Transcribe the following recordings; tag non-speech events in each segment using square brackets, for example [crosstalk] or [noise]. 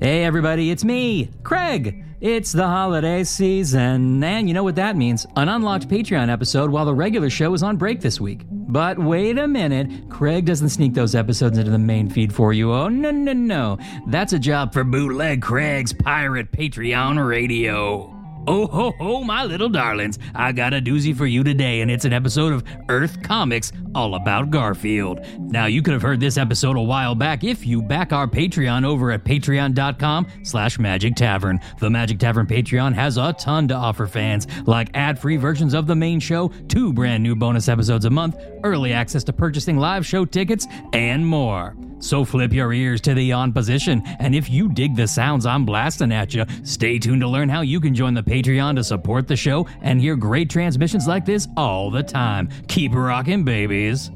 Hey, everybody, it's me, Craig. It's the holiday season, and you know what that means an unlocked Patreon episode while the regular show is on break this week. But wait a minute, Craig doesn't sneak those episodes into the main feed for you. Oh, no, no, no. That's a job for Bootleg Craig's Pirate Patreon Radio. Oh ho ho, my little darlings. I got a doozy for you today, and it's an episode of Earth Comics all about Garfield. Now, you could have heard this episode a while back if you back our Patreon over at patreon.com slash magic tavern. The Magic Tavern Patreon has a ton to offer fans, like ad-free versions of the main show, two brand new bonus episodes a month, early access to purchasing live show tickets, and more. So flip your ears to the on position, and if you dig the sounds I'm blasting at you, stay tuned to learn how you can join the Patreon to support the show and hear great transmissions like this all the time. Keep rocking, babies.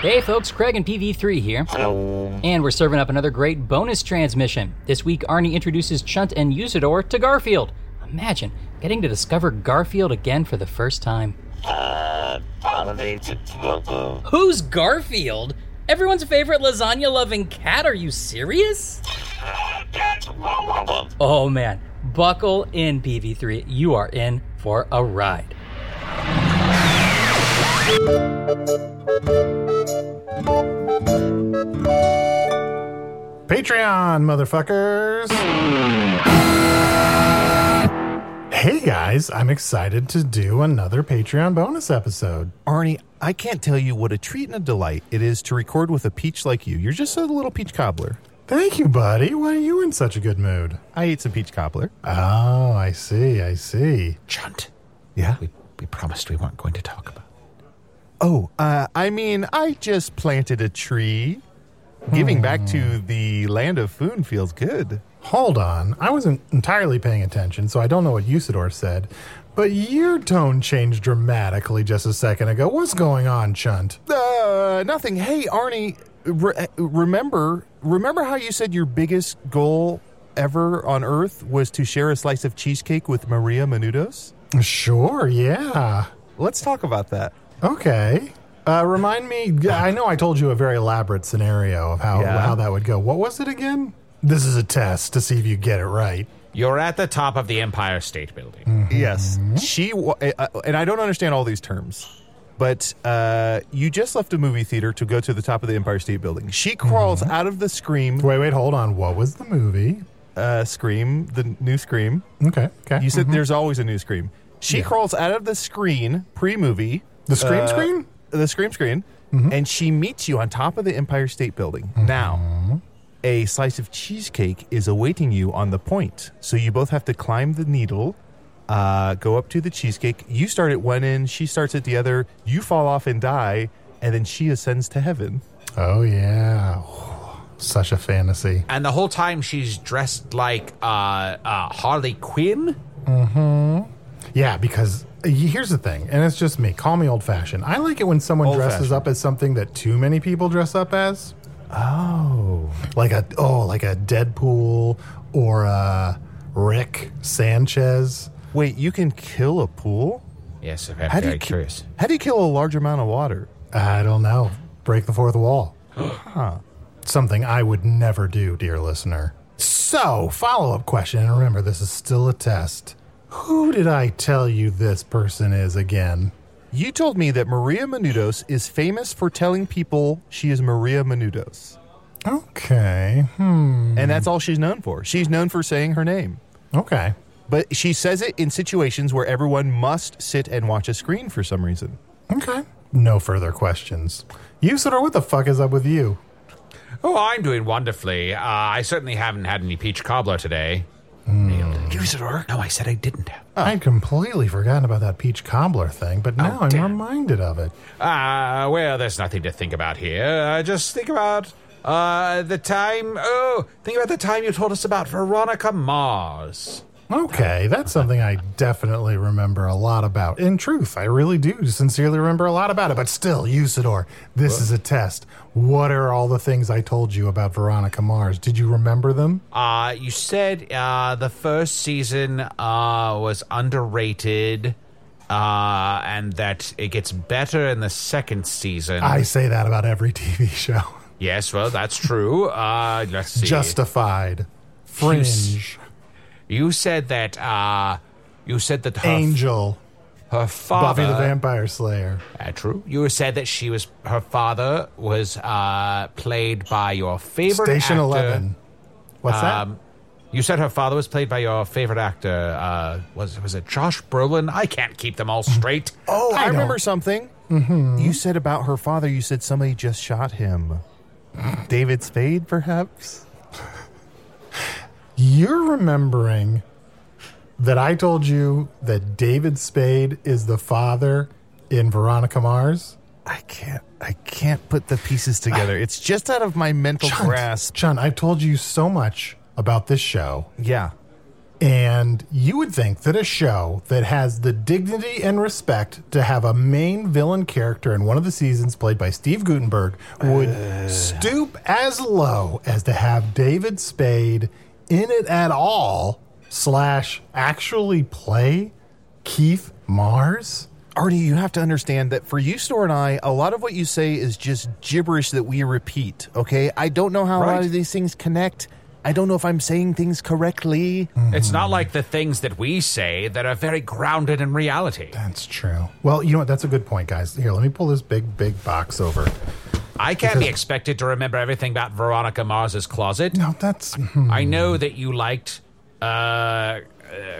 Hey folks, Craig and PV3 here. And we're serving up another great bonus transmission. This week, Arnie introduces Chunt and Usidore to Garfield. Imagine getting to discover Garfield again for the first time. Who's Garfield? Everyone's favorite lasagna loving cat? Are you serious? Oh man, buckle in, PV3. You are in for a ride. Patreon, motherfuckers! Hey guys, I'm excited to do another Patreon bonus episode. Arnie, I can't tell you what a treat and a delight it is to record with a peach like you. You're just a little peach cobbler. Thank you, buddy. Why are you in such a good mood? I ate some peach cobbler. Oh, I see, I see. Chunt, Yeah? we, we promised we weren't going to talk about it. Oh, uh, I mean, I just planted a tree. Giving back to the land of Foon feels good. Hold on. I wasn't entirely paying attention, so I don't know what Usidore said. But your tone changed dramatically just a second ago. What's going on, Chunt? Uh, nothing. Hey, Arnie, re- remember remember how you said your biggest goal ever on Earth was to share a slice of cheesecake with Maria Menudos? Sure, yeah. Let's talk about that. Okay. Uh, remind me, I know I told you a very elaborate scenario of how, Yeah. how that would go. What was it again? This is a test to see if you get it right. You're at the top of the Empire State Building. Yes, she wa- uh, and I don't understand all these terms, but uh, you just left a movie theater to go to the top of the Empire State Building. She crawls out of the Scream, Wait, wait, hold on. What was the movie? uh, Scream, the new Scream. Okay, okay. You said there's always a new Scream. She crawls out of the screen pre-movie, The Scream uh, screen? the Scream screen, and she meets you on top of the Empire State Building. Now, a slice of cheesecake is awaiting you on the point, so you both have to climb the needle. Uh, go up to the cheesecake. You start at one end, she starts at the other. You fall off and die, and then she ascends to heaven. Oh, yeah. Such a fantasy. And the whole time she's dressed like uh, uh, Harley Quinn. hmm. Yeah, because Here's the thing, and it's just me. Call me old fashioned. I like it when someone dresses Old-fashioned. up as something that too many people dress up as. Oh. Like a oh, like a Deadpool or a Rick Sanchez. Wait, you can kill a pool? Yes, I'm How do very you ki- curious. How do you kill a large amount of water? I don't know. Break the fourth wall. [gasps] huh. Something I would never do, dear listener. So, follow up question, and remember, this is still a test. Who did I tell you this person is again? You told me that Maria Menudos is famous for telling people she is Maria Menudos. Okay. Hmm. And that's all she's known for. She's known for saying her name. Okay. But she says it in situations where everyone must sit and watch a screen for some reason. Okay. No further questions. You, Usidore, what the fuck is up with you? Oh, I'm doing wonderfully. Uh, I certainly haven't had any peach cobbler today. Usidore? No, I said I didn't have. I'd completely forgotten about that peach cobbler thing, but now I'm damn. reminded of it. Ah, well, there's nothing to think about here. Uh, just think about uh, the time. Oh, think about the time you told us about Veronica Mars. Okay, that's something I definitely remember a lot about. In truth, I really do sincerely remember a lot about it. But still, Usidore, this is a test. What are all the things I told you about Veronica Mars? Did you remember them? Uh, you said uh, the first season uh, was underrated, uh, and that it gets better in the second season. I say that about every [laughs] TV show. yes, well, that's true. Uh, let's see. Justified, Fringe, you said that. Uh, you said that her, Angel, her father. Buffy the Vampire Slayer. Uh, true. You said that she was her father was uh, played by your favorite Station actor. 11. What's Um, you said her father was played by your favorite actor. Uh, was was it Josh Brolin? I can't keep them all straight. Oh, I, I remember don't- something. You said about her father, you said somebody just shot him. David Spade, perhaps? You're remembering that I told you that David Spade is the father in Veronica Mars? I can't. I can't put the pieces together. [sighs] It's just out of my mental John, grasp. John, I've told you so much about this show. Yeah. And you would think that a show that has the dignity and respect to have a main villain character in one of the seasons played by Steve Guttenberg would stoop as low as to have David Spade in it at all, slash, actually play Keith Mars? Artie, you have to understand that for you, Store, and I, a lot of what you say is just gibberish that we repeat, okay? I don't know how a lot of these things connect. I don't know if I'm saying things correctly. Mm-hmm. It's not like the things that we say that are very grounded in reality. That's true. Well, you know what? That's a good point, guys. Here, let me pull this big, big box over. I can't be expected to remember everything about Veronica Mars's closet. No, that's. hmm. I know that you liked uh, uh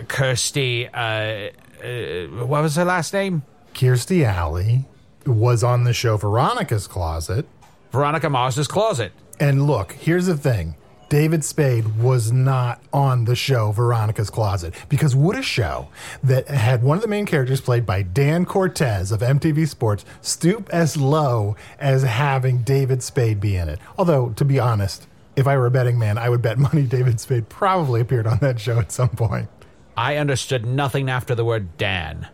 Kirstie. Uh, uh, what was her last name? Kirstie Alley was on the show Veronica's Closet. Veronica Mars's closet. And look, here's the thing David Spade was not on the show Veronica's Closet because would a show that had one of the main characters played by Dan Cortese of MTV Sports stoop as low as having David Spade be in it? Although, to be honest, if I were a betting man, I would bet money David Spade probably appeared on that show at some point. I understood nothing after the word Dan.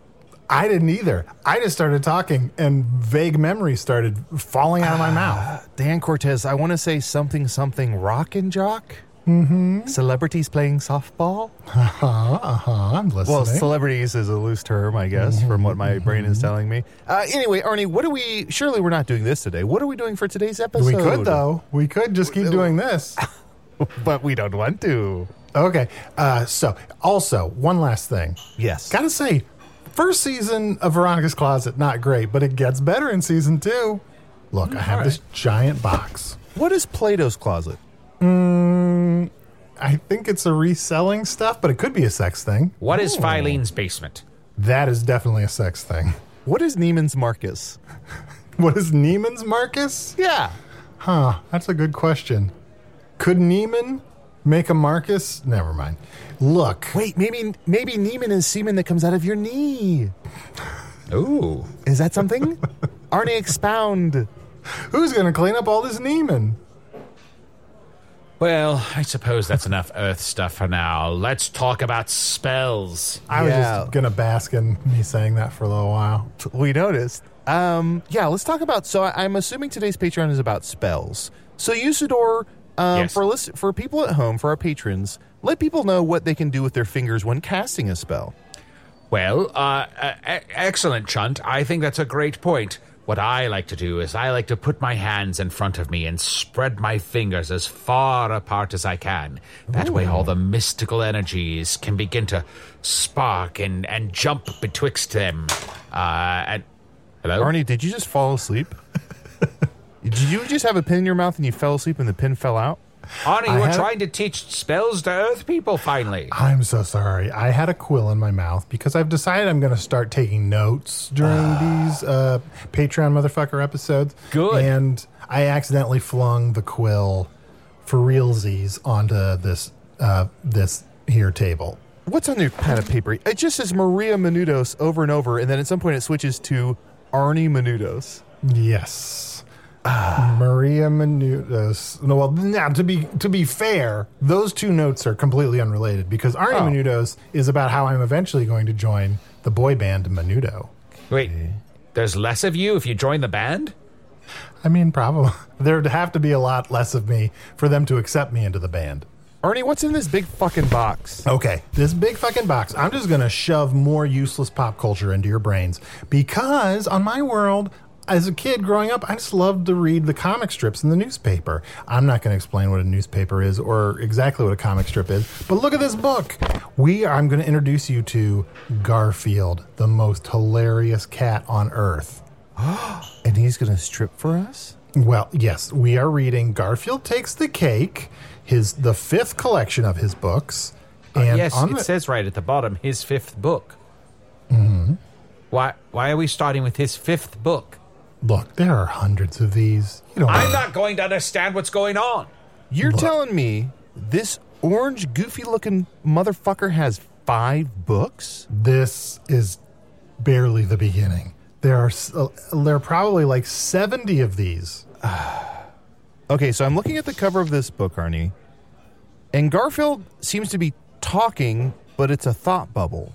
I didn't either. I just started talking and vague memories started falling out of my mouth. Dan Cortese, I want to say something, something rock and jock. Mm-hmm. Celebrities playing softball. Uh huh. I'm listening. Well, celebrities is a loose term, I guess, from what my brain is telling me. Uh, anyway, Arnie, what are we? Surely we're not doing this today. What are we doing for today's episode? we could, though. We could just keep doing this. [laughs] but we don't want to. Okay. Uh, so, also, one last thing. Yes. Gotta say, first season of Veronica's Closet, not great, but it gets better in season two. Look, I have this giant box. What is Plato's closet? Mm, I think it's a reselling stuff, but it could be a sex thing. What is Filene's basement? That is definitely a sex thing. What is Neiman's Marcus? [laughs] What is Neiman's Marcus? Yeah. Huh, that's a good question. Could Neiman make a Marcus? Never mind. Look, Wait, maybe maybe Neiman is semen that comes out of your knee. Ooh. Is that something? [laughs] Arnie, expound. who's going to clean up all this Neiman? Well, I suppose that's enough Earth stuff for now. Let's talk about spells. I was Yeah. just gonna bask in me saying that for a little while. We noticed. Um, yeah, let's talk about. So I- I'm assuming today's Patreon is about spells. So Usidore, um, Yes. for list, for people at home, for our patrons, let people know what they can do with their fingers when casting a spell. Well, uh, uh, excellent, Chunt. I think that's a great point. What I like to do is I like to put my hands in front of me and spread my fingers as far apart as I can. That way, all the mystical energies can begin to spark and, and jump betwixt them. Uh, and hello, Arnie, did you just fall asleep? [laughs] did you just have a pin in your mouth and you fell asleep and the pin fell out? Arnie, I we're had- trying to teach spells to Earth people. Finally, I'm so sorry. I had a quill in my mouth because I've decided I'm going to start taking notes during these uh, Patreon motherfucker episodes. Good. And I accidentally flung the quill for realsies onto this uh, this here table. What's on your pad of paper? It just says Maria Menudos over and over, and then at some point it switches to Arnie Menudos. Yes. Maria Menudos. Uh, no, well, now to be to be fair, those two notes are completely unrelated because Arnie Oh. Menudos is about how I'm eventually going to join the boy band Menudo. wait. There's less of you if you join the band. I mean, probably [laughs] there'd have to be a lot less of me for them to accept me into the band. Arnie, what's in this big fucking box? Okay, this big fucking box. I'm just gonna shove more useless pop culture into your brains because on my world. As a kid growing up, I just loved to read the comic strips in the newspaper. I'm not going to explain what a newspaper is or exactly what a comic strip is, but look at this book. We are, I'm going to introduce you to Garfield, the most hilarious cat on earth. [gasps] And he's gonna strip for us? Well, yes, we are reading Garfield Takes the Cake, his the fifth collection of his books. And Uh, yes, it the- says right at the bottom his fifth book. Mm-hmm. Why? Why are we starting with his fifth book? Look, there are hundreds of these. You don't I'm not going to understand what's going on. You're telling me this orange, goofy looking motherfucker has five books? This is barely the beginning. There are uh, there are probably like 70 of these. [sighs] Okay, so I'm looking at the cover of this book, Arnie, and Garfield seems to be talking, but it's a thought bubble.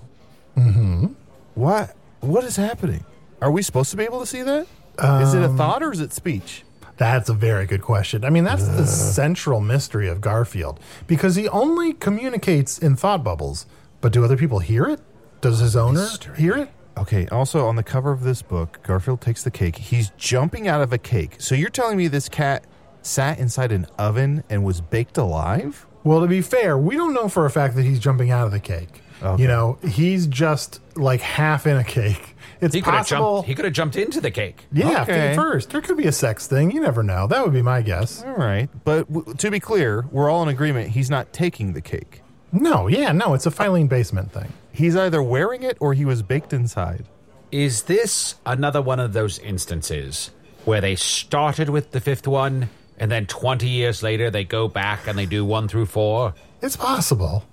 Mm-hmm. What? What is happening? Are we supposed to be able to see that? Is it a um, thought or is it speech? That's a very good question. I mean, that's the central mystery of Garfield because he only communicates in thought bubbles. But do other people hear it? Does his owner hear it? Okay, also on the cover of this book, Garfield takes the cake. He's jumping out of a cake. So you're telling me this cat sat inside an oven and was baked alive? Well, to be fair, we don't know for a fact that he's jumping out of the cake. Okay. You know, he's just like half in a cake. It's He could have possible. jumped. He could have jumped into the cake. yeah, Okay. first. There could be a sex thing. You never know. That would be my guess. All right. But w- to be clear, we're all in agreement he's not taking the cake. No, yeah, no, it's a filing basement thing. He's either wearing it or he was baked inside. Is this another one of those instances where they started with the fifth one, and then 20 years later they go back and they do one through four? It's possible.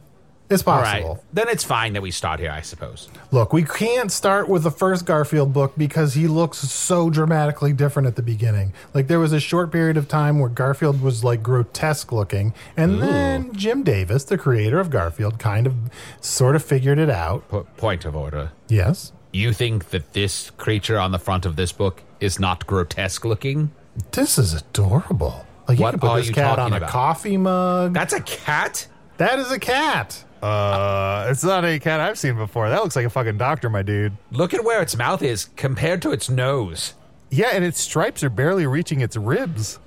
It's possible. right. Then it's fine that we start here, I suppose. Look, we can't start with the first Garfield book because he looks so dramatically different at the beginning. Like there was a short period of time where Garfield was like grotesque looking, and then Jim Davis, the creator of Garfield, kind of sort of figured it out. P- point of order. Yes. You think that this creature on the front of this book is not grotesque looking? This is adorable. Like you What could put this cat on a about? coffee mug. That's a cat? that is a cat. Uh, it's not a cat I've seen before. That looks like a fucking doctor, my dude. Look at where its mouth is compared to its nose. Yeah, and its stripes are barely reaching its ribs.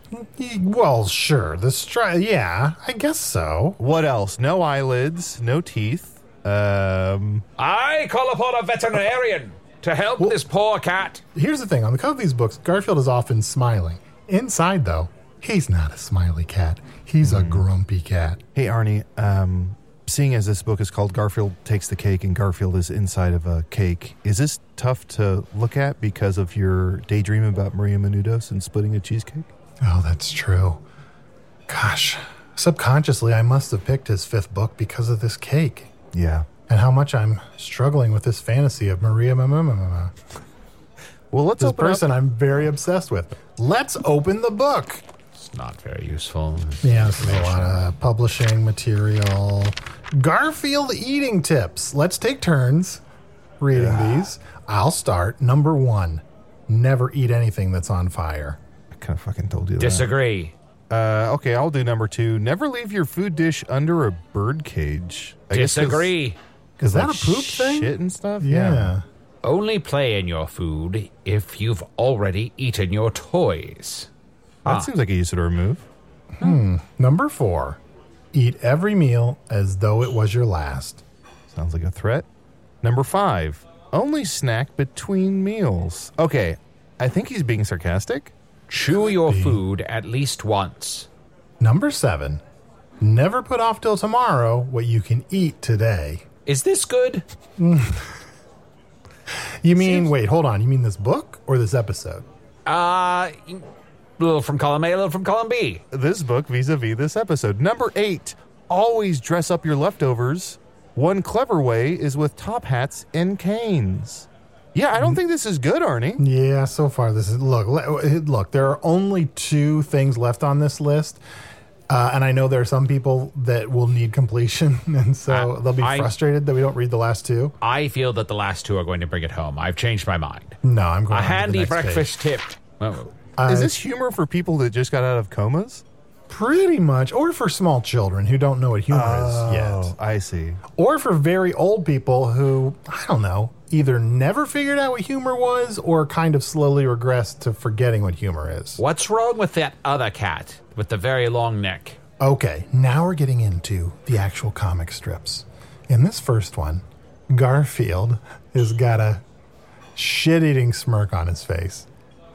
Well, sure. The stri- yeah, I guess so. What else? No eyelids, no teeth. Um, I call upon a veterinarian to help this poor cat. Here's the thing on the cover of these books, Garfield is often smiling. Inside, though, he's not a smiley cat. He's a grumpy cat. hey, Arnie. Um, seeing as this book is called Garfield Takes the Cake and Garfield is inside of a cake, is this tough to look at because of your daydream about Maria Menudos and splitting a cheesecake? Oh, that's true. Gosh, subconsciously, I must have picked his fifth book because of this cake Yeah. and how much I'm struggling with this fantasy of Maria Mamma. Well, let's This open person up. I'm very obsessed with. Let's open the book. It's not very useful. Yeah, this is a lot of publishing material. Garfield eating tips. Let's take turns reading these. I'll start. Number one never eat anything that's on fire. I kind of fucking told you that. Disagree. Uh, okay, I'll do number two. Never leave your food dish under a bird cage. I guess 'cause- Disagree. Is that a 'cause poop thing? Shit and stuff. Yeah. Only play in your food if you've already eaten your toys. That seems like a Usidore move. Hmm. Number four eat every meal as though it was your last. Sounds like a threat. Number five. Only snack between meals. Okay, I think he's being sarcastic. Chew your food at least once. Number seven never put off till tomorrow what you can eat today. Is this good? [laughs] You mean, wait, hold on. You mean this book or this episode? Uh, little from column A, a little from column B. This book vis-a-vis this episode. Number eight. Always dress up your leftovers. One clever way is with top hats and canes. Yeah, I don't think this is good, Arnie. Yeah, so far this is look. Look, there are only two things left on this list, uh, and I know there are some people that will need completion, [laughs] and so Uh, they'll be I- frustrated that we don't read the last two. I feel that the last two are going to bring it home. I've changed my mind. No, I'm going. A on to the handy next breakfast tip. Oh. Page. is this humor for people that just got out of comas? pretty much, or for small children who don't know what humor Oh, is yet, I see. or for very old people who I don't know either never figured out what humor was or kind of slowly regressed to forgetting what humor is. What's wrong with that other cat with the very long neck? Okay, now we're getting into the actual comic strips. In this first one, Garfield has got a shit eating smirk on his face.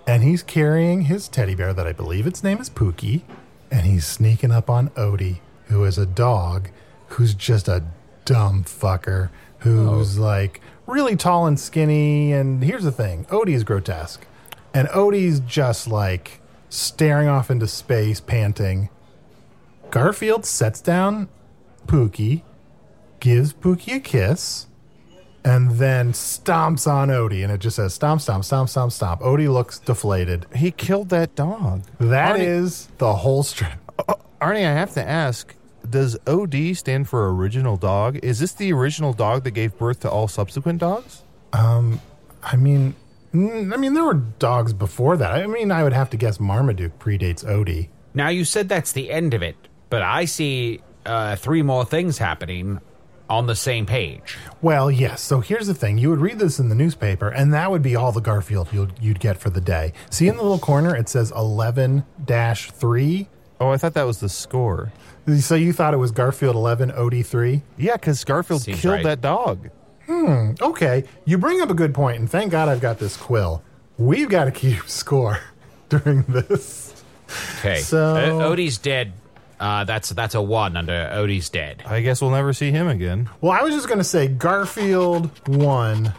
And he's carrying his teddy bear that I believe its name is Pookie. And he's sneaking up on Odie, who is a dog who's just a dumb fucker who's oh. like really tall and skinny. And here's the thing Odie is grotesque. And Odie's just like staring off into space, panting. Garfield sets down Pookie, gives Pookie a kiss, and then stomps on Odie. And it just says stomp, stomp, stomp, stomp, stomp. Odie looks deflated. He killed that dog. That Arnie- is the whole strip. Arnie, I have to ask, does OD stand for original dog? Is this the original dog that gave birth to all subsequent dogs? I mean, mm, I mean, there were dogs before that. I mean, I would have to guess Marmaduke predates Odie. Now, you said that's the end of it, but I see uh, three more things happening on the same page. Well, yes. So here's the thing: you would read this in the newspaper, and that would be all the Garfield you'd, you'd get for the day. See in the little corner, it says eleven dash three. Oh, I thought that was the score. So you thought it was Garfield eleven OD three? Yeah, because Garfield Seems killed right. that dog. Hmm. Okay, you bring up a good point, and thank God I've got this quill. We've got to keep [laughs] score during this. Okay. So- Uh, Odie's dead. Uh, that's that's a one under Odie's dead. I guess we'll never see him again. Well, I was just going to say Garfield one,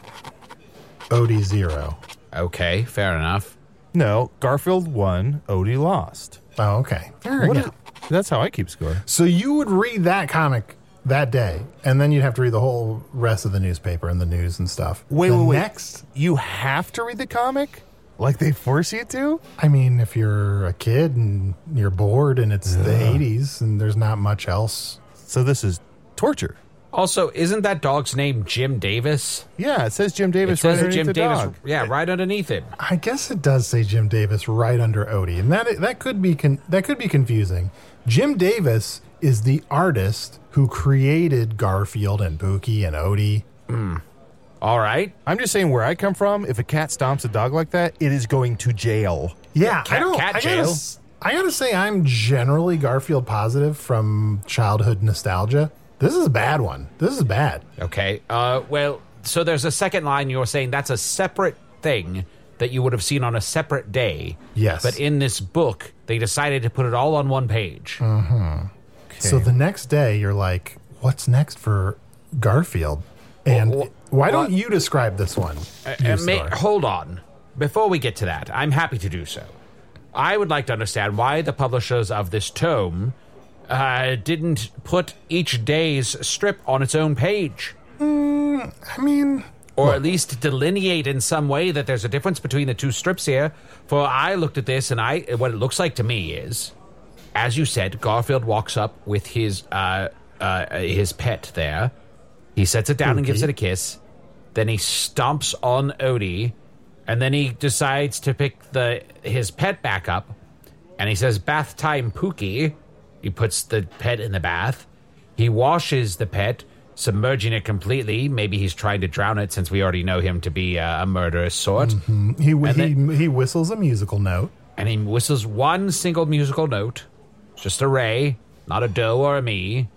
Odie zero. Okay, fair enough. No, Garfield won, Odie lost. Oh, okay. There we What go. is- that's how I keep score. So you would read that comic that day, and then you'd have to read the whole rest of the newspaper and the news and stuff. Wait, the wait, wait. Next, You have to read the comic? Like they force you to? I mean, if you're a kid and you're bored and it's the 80s and there's not much else. So this is torture. Also, isn't that dog's name Jim Davis? Yeah, it says Jim It Davis says right that underneath Jim the Davis. dog. Yeah, right underneath it. I guess it does say Jim Davis right under Odie, and that that could be con- that could be confusing. Jim Davis is the artist who created Garfield and Pookie and Odie. Hmm. All right. I'm just saying where I come from, if a cat stomps a dog like that, it is going to jail. Yeah, cat- I don't. cat I gotta, jail. s- I gotta say, I'm generally Garfield positive from childhood nostalgia. This is a bad one. This is bad. Okay. Uh, well, so there's a second line you're saying that's a separate thing that you would have seen on a separate day. Yes. But in this book, they decided to put it all on one page. So the next day, you're like, "What's next for Garfield?" And Wh- wh- why don't you describe this one? Uh, you ma- Star? hold on. Before we get to that, I'm happy to do so. I would like to understand why the publishers of this tome uh, didn't put each day's strip on its own page. I mean, Or at least delineate in some way that there's a difference between the two strips here. For I looked at this and I what it looks like to me is as you said, Garfield walks up with his uh, uh, his pet there. He sets it down and gives it a kiss. Then he stomps on Odie, and then he decides to pick the his pet back up, and he says, "Bath time, Pookie." He puts the pet in the bath. He washes the pet, submerging it completely. Maybe he's trying to drown it, since we already know him to be uh, a murderous sort. He he, then- he whistles a musical note. and he whistles one single musical note, just a ray, not a do or a me.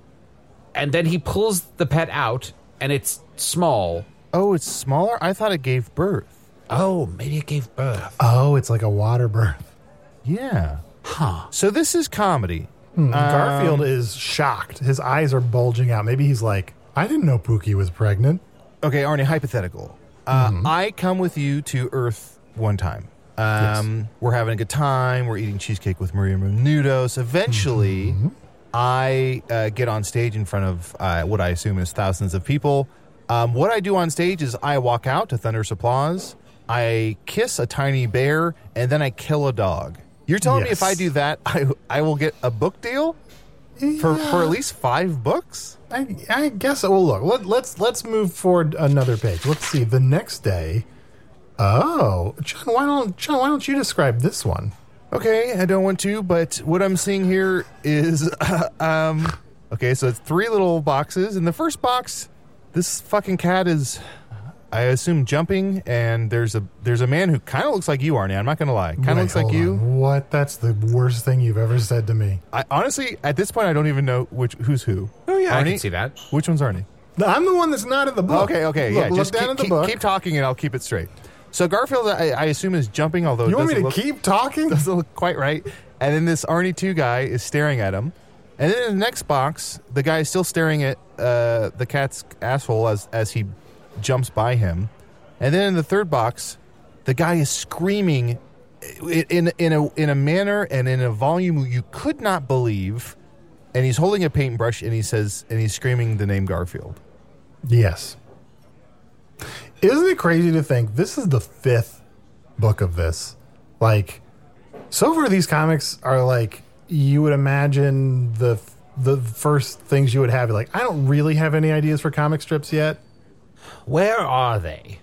And then he pulls the pet out, and it's small. Oh, it's smaller? I thought it gave birth. Oh, maybe it gave birth. Oh, it's like a water birth. Yeah. Huh. So this is comedy. Garfield is shocked. His eyes are bulging out. Maybe he's like, I didn't know Pookie was pregnant. Okay, Arnie, hypothetical. Uh, I come with you to Earth one time. Um, We're having a good time. We're eating cheesecake with Maria Menounos. Eventually, I uh, get on stage in front of uh, what I assume is thousands of people. Um, what I do on stage is I walk out to thunderous applause. I kiss a tiny bear, and then I kill a dog. You're telling me if I do that, [laughs] I, I will get a book deal for, for at least five books? I, I guess. Well, look. Let, let's let's move forward another page. Let's see. The next day. Oh, John. Why don't John? Why don't you describe this one? Okay, I don't want to, but what I'm seeing here is, [laughs] um, okay, so it's three little boxes. In the first box, this fucking cat is, I assume, jumping, and there's a there's a man who kind of looks like you, Arnie. I'm not gonna lie, kind of Wait, looks like hold you. on. What? That's the worst thing you've ever said to me. I honestly, at this point, I don't even know which who's who. Oh, yeah, I Arnie? can see that. Which one's Arnie? I'm the one that's not in the book. Okay, okay, Look, yeah. look just down keep, at the keep- book. keep talking, and I'll keep it straight. So Garfield, I, I assume, is jumping, although you it want me to look, keep talking? [laughs] doesn't look quite right. And then this Arnie 2 guy is staring at him. And then in the next box, the guy is still staring at uh, the cat's asshole as, as he jumps by him. And then in the third box, the guy is screaming in, in, in, a, in a manner and in a volume you could not believe. And he's holding a paintbrush and he says, and he's screaming the name Garfield. Yes. Isn't it crazy to think this is the fifth book of this? Like, so far these comics are like you would imagine the the first things you would have. Like, I don't really have any ideas for comic strips yet. Where are they?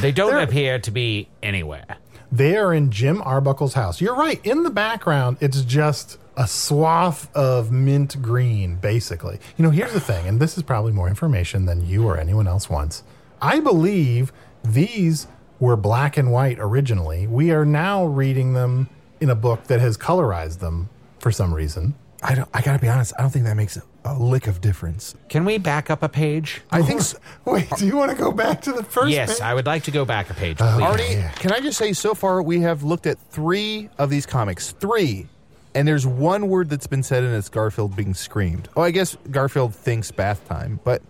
they don't They're- appear to be anywhere. They are in Jim Arbuckle's house. You're right. In the background, it's just a swath of mint green, basically. You know, here's the thing, and this is probably more information than you or anyone else wants. I believe these were black and white originally. We are now reading them in a book that has colorized them for some reason. I, don't, I gotta be honest, I don't think that makes a, a lick of difference. Can we back up a page? I think s- [laughs] Wait, do you want to go back to the first yes, page? I would like to go back a page, uh, please. Arnie, Yeah. can I just say, so far we have looked at three of these comics, three, and there's one word that's been said, and it's Garfield being screamed. Oh, I guess Garfield thinks bath time, but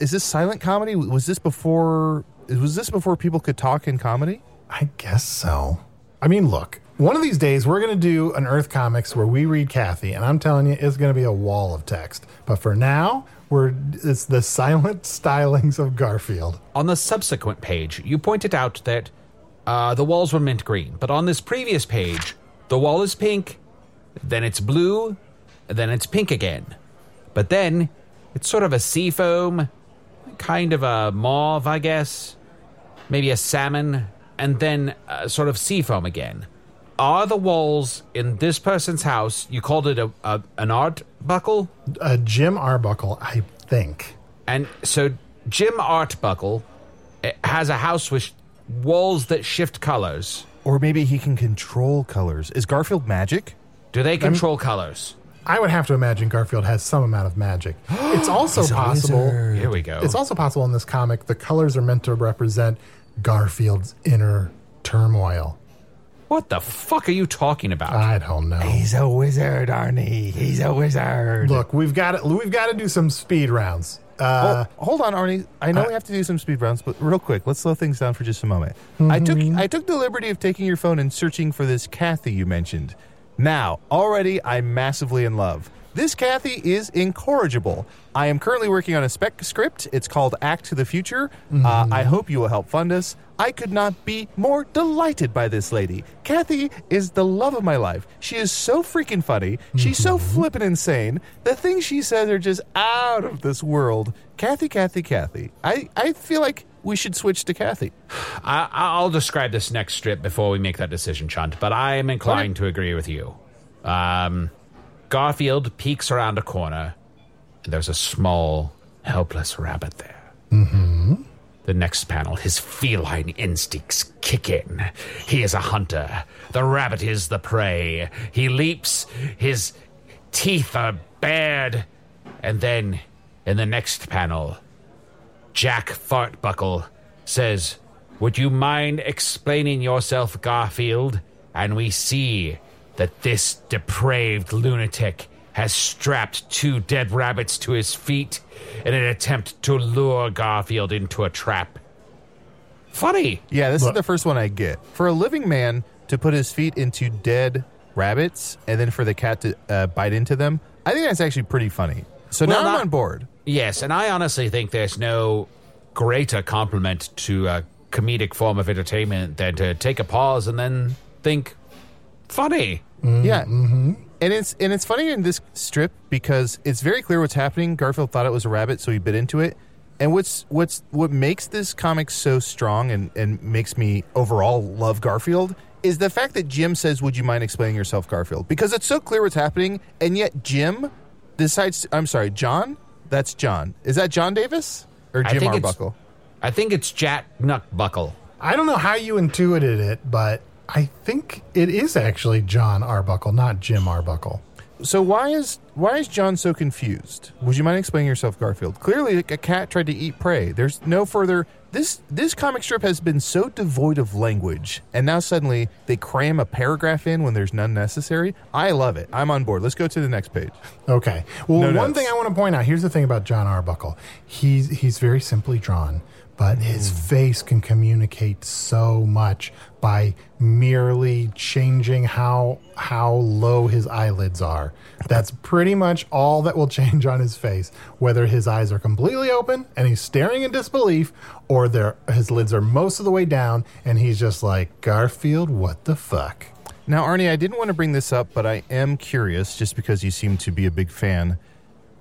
is this silent comedy? Was this before? Was this before people could talk in comedy? I guess so. I mean, look, one of these days we're going to do an Earth Comics where we read Cathy, and I'm telling you, it's going to be a wall of text. But for now, we're it's the silent [laughs] stylings of Garfield. On the subsequent page, you pointed out that uh, the walls were mint green, but on this previous page, the wall is pink, then it's blue, then it's pink again. But then it's sort of a seafoam, kind of a mauve, I guess, maybe a salmon, and then uh, sort of seafoam again. Are the walls in this person's house? You called it a, a an art buckle, Uh, Jim Arbuckle, I think. and so Jim Artbuckle eh, has a house with walls that shift colors. Or maybe he can control colors. Is Garfield magic? Do they control colors? I would have to imagine Garfield has some amount of magic. [gasps] It's also possible. Here we go. It's also possible in this comic the colors are meant to represent Garfield's inner turmoil. what the fuck are you talking about? I don't know. He's a wizard, Arnie. He's a wizard. Look, we've got to, we've got to do some speed rounds. Uh, oh, hold on, Arnie. I know we have to do some speed rounds, but real quick, let's slow things down for just a moment. I took I took the liberty of taking your phone and searching for this Cathy you mentioned. Now, already I'm massively in love. This Cathy is incorrigible. I am currently working on a spec script. It's called Act to the Future. Uh, I hope you will help fund us. I could not be more delighted by this lady. Cathy is the love of my life. She is so freaking funny. She's so flippin' insane. The things she says are just out of this world. Cathy, Cathy, Cathy. I, I feel like we should switch to Cathy. I, I'll describe this next strip before we make that decision, Chunt, but I am inclined to agree with you. Um, Garfield peeks around a corner, and there's a small, helpless rabbit there. Mm-hmm. The next panel, his feline instincts kick in. He is a hunter. The rabbit is the prey. He leaps, his teeth are bared, and then, in the next panel, Jack Fartbuckle says, Would you mind explaining yourself, Garfield? And we see that this depraved lunatic has strapped two dead rabbits to his feet in an attempt to lure Garfield into a trap. Funny. Yeah, this Look. is the first one I get. For a living man to put his feet into dead rabbits and then for the cat to uh, bite into them, I think that's actually pretty funny. So Well, now I'm not- on board. Yes, and I honestly think there's no greater compliment to a comedic form of entertainment than to take a pause and then think, funny. Mm-hmm, yeah. Mm-hmm. And it's and it's funny in this strip because it's very clear what's happening. Garfield thought it was a rabbit, so he bit into it. And what's what's what makes this comic so strong and, and makes me overall love Garfield is the fact that Jim says, Would you mind explaining yourself, Garfield? Because it's so clear what's happening, and yet Jim decides I'm sorry, John? That's John. Is that John Davis? Or I Jim think it's- Arbuckle? I think it's Jack Knuckbuckle. I don't know how you intuited it, but I think it is actually John Arbuckle, not Jim Arbuckle. So why is why is John so confused? Would you mind explaining yourself, Garfield? Clearly, a cat tried to eat prey. There's no further. This this comic strip has been so devoid of language, and now suddenly they cram a paragraph in when there's none necessary. I love it. I'm on board. Let's go to the next page. Okay. Well, No one notes. thing I want to point out here's the thing about John Arbuckle. He's he's very simply drawn, but his hmm. face can communicate so much by merely changing how how low his eyelids are. That's pretty much all that will change on his face. Whether his eyes are completely open and he's staring in disbelief, or his lids are most of the way down and he's just like Garfield, what the fuck? Now, Arnie, I didn't want to bring this up, but I am curious, just because you seem to be a big fan.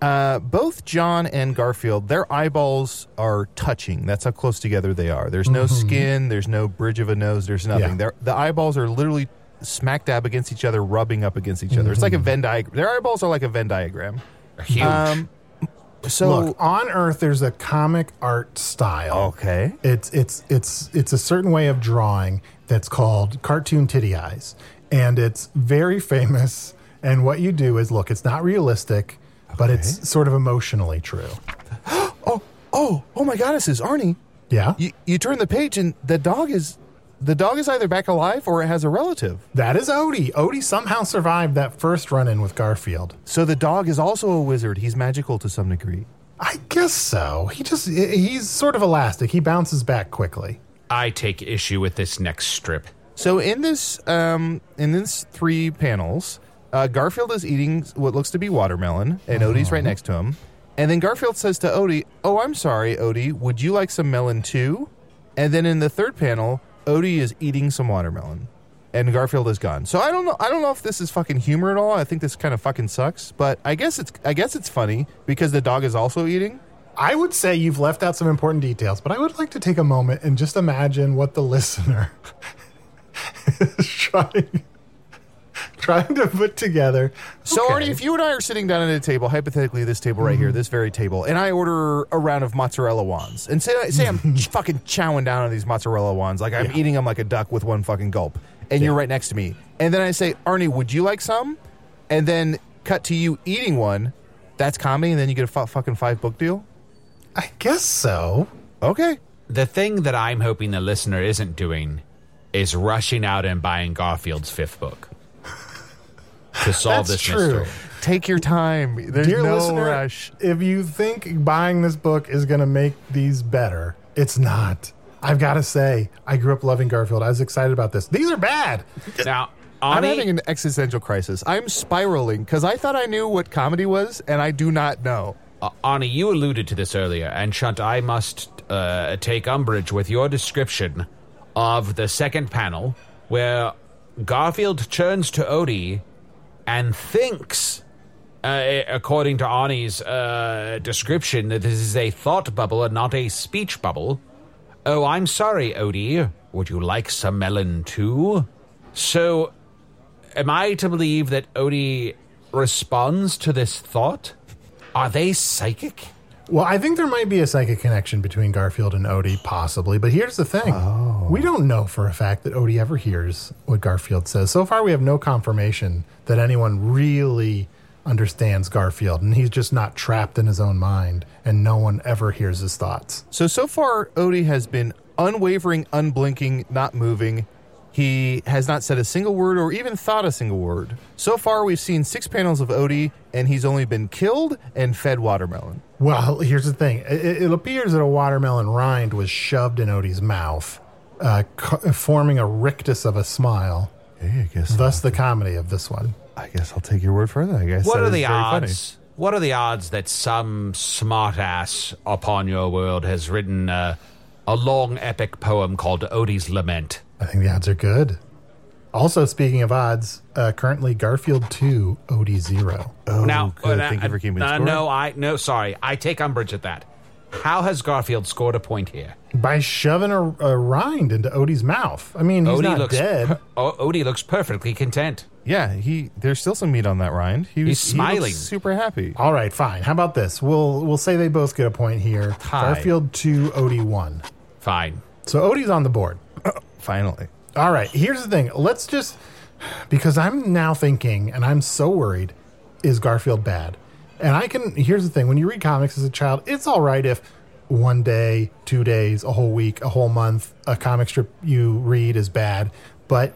Uh, both John and Garfield, their eyeballs are touching. That's how close together they are. There's no skin. There's no bridge of a nose. There's nothing. Yeah. Their the eyeballs are literally smack dab against each other, rubbing up against each other. It's like a Venn diagram. Their eyeballs are like a Venn diagram. Huge. Um, so Look, on Earth, there's a comic art style. okay, It's it's it's it's a certain way of drawing that's called cartoon titty eyes, and it's very famous. And what you do is look, it's not realistic, but it's sort of emotionally true. [gasps] oh oh oh my goddesses, Arnie, Yeah, you you turn the page and the dog is the dog is either back alive or it has a relative. that is Odie. Odie somehow survived that first run-in with Garfield. So the dog is also a wizard. He's magical to some degree. I guess so. He just he's sort of elastic. He bounces back quickly. I take issue with this next strip. So in this um, in this three panels, uh, Garfield is eating what looks to be watermelon, and Odie's right next to him. And then Garfield says to Odie, "Oh, I'm sorry, Odie. Would you like some melon too?" And then in the third panel, Odie is eating some watermelon, and Garfield is gone. So I don't know. I don't know if this is fucking humor at all. I think this kind of fucking sucks. But I guess it's I guess it's funny because the dog is also eating. I would say you've left out some important details, but I would like to take a moment and just imagine what the [laughs] listener [laughs] is trying [laughs] trying to put together. So, Okay. Arnie, if you and I are sitting down at a table, hypothetically this table right here, mm-hmm. this very table, and I order a round of mozzarella wands, and say, say I'm mm-hmm. fucking chowing down on these mozzarella wands, like I'm Yeah. eating them like a duck with one fucking gulp, and you're right next to me, and then I say, Arnie, would you like some? And then cut to you eating one. That's comedy, and then you get a fucking five book deal. I guess so. Okay. The thing that I'm hoping the listener isn't doing is rushing out and buying Garfield's fifth book to solve That's this true. mystery. Take your time. There's Dear no listener, rush. if you think buying this book is going to make these better, it's not. I've got to say, I grew up loving Garfield. I was excited about this. These are bad. Now, I'm having an existential crisis. I'm spiraling because I thought I knew what comedy was, and I do not know. Uh, Arnie, you alluded to this earlier, and Chunt, I must uh, take umbrage with your description of the second panel where Garfield turns to Odie and thinks, uh, according to Arnie's uh, description, that this is a thought bubble and not a speech bubble. Oh, I'm sorry, Odie. Would you like some melon too? So, am I to believe that Odie responds to this thought? Are they psychic? Well, I think there might be a psychic connection between Garfield and Odie, possibly. But here's the thing oh. we don't know for a fact that Odie ever hears what Garfield says. So far, we have no confirmation that anyone really understands Garfield, and he's just not trapped in his own mind, and no one ever hears his thoughts. So so far, Odie has been unwavering, unblinking, not moving. He has not said a single word or even thought a single word. So far, we've seen six panels of Odie, and he's only been killed and fed watermelon. Well, here's the thing it, it appears that a watermelon rind was shoved in Odie's mouth, uh, co- forming a rictus of a smile. Hey, I guess. Thus, the comedy of this one. I guess I'll take your word for that. I guess. What that are is the very funny. odds? What are the odds that some smartass upon your world has written uh, a long epic poem called Odie's Lament? I think the odds are good. Also, speaking of odds, uh, currently Garfield 2, Odie 0. Oh, now, good. uh, Thank you for keeping me uh, score. no, I no, sorry, I take umbrage at that. How has Garfield scored a point here? By shoving a, a rind into Odie's mouth. I mean, he's Odie not looks dead. per- O- Odie looks perfectly content. Yeah, he. There's still some meat on that rind. He was, He's he smiling. super happy. All right, fine. How about this? We'll we'll say they both get a point here. Tie. Garfield 2, Odie 1. Fine. So Odie's on the board. Finally. All right, here's the thing. Let's just because I'm now thinking, and I'm so worried, is Garfield bad? And I can. Here's the thing: when you read comics as a child, it's all right if one day, two days, a whole week, a whole month, a comic strip you read is bad, but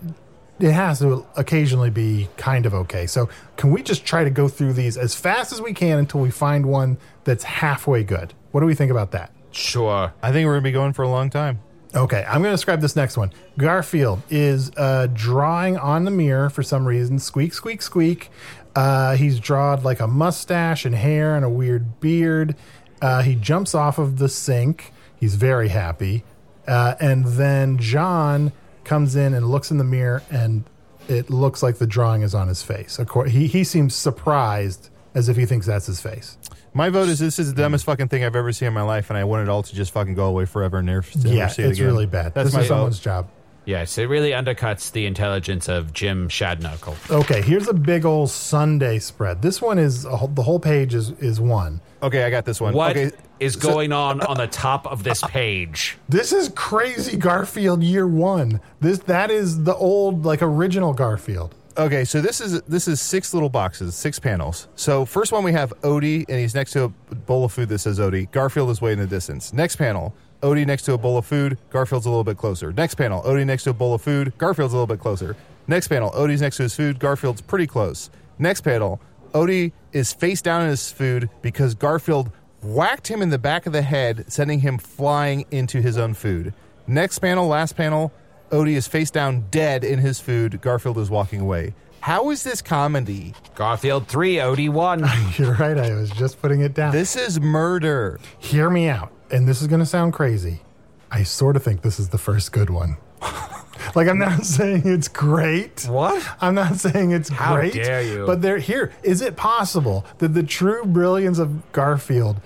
it has to occasionally be kind of okay. So, can we just try to go through these as fast as we can until we find one that's halfway good? What do we think about that? Sure. I think we're gonna be going for a long time. Okay, I'm going to describe this next one. Garfield is uh, drawing on the mirror for some reason. Squeak, squeak, squeak. Uh, he's drawn like a mustache and hair and a weird beard. Uh, he jumps off of the sink. He's very happy. Uh, and then John comes in and looks in the mirror, and it looks like the drawing is on his face. He, he seems surprised as if he thinks that's his face. My vote is this is the dumbest fucking thing I've ever seen in my life, and I want it all to just fucking go away forever and never, never yeah, see it it's again. really bad. That's this my is vote. someone's job. Yes, it really undercuts the intelligence of Jim Shadknuckle. Okay, here's a big old Sunday spread. This one is a whole, the whole page is is one. Okay, I got this one. What is okay, so- going on on the top of this page? [laughs] This is crazy Garfield year one. This that is the old like original Garfield. Okay, so this is this is six little boxes, six panels. So first one we have Odie, and he's next to a bowl of food that says Odie. Garfield is way in the distance. Next panel, Odie next to a bowl of food. Garfield's a little bit closer. Next panel, Odie next to a bowl of food. Garfield's a little bit closer. Next panel, Odie's next to his food. Garfield's pretty close. Next panel, Odie is face down in his food because Garfield whacked him in the back of the head, sending him flying into his own food. Next panel, last panel, Odie is face down dead in his food. Garfield is walking away. How is this comedy? Garfield 3, Odie 1. [laughs] You're right. I was just putting it down. This is murder. Hear me out, and this is going to sound crazy. I sort of think this is the first good one. [laughs] like I'm not saying it's great. What? I'm not saying it's How great. dare you. But there, here is it possible that the true brilliance of Garfield,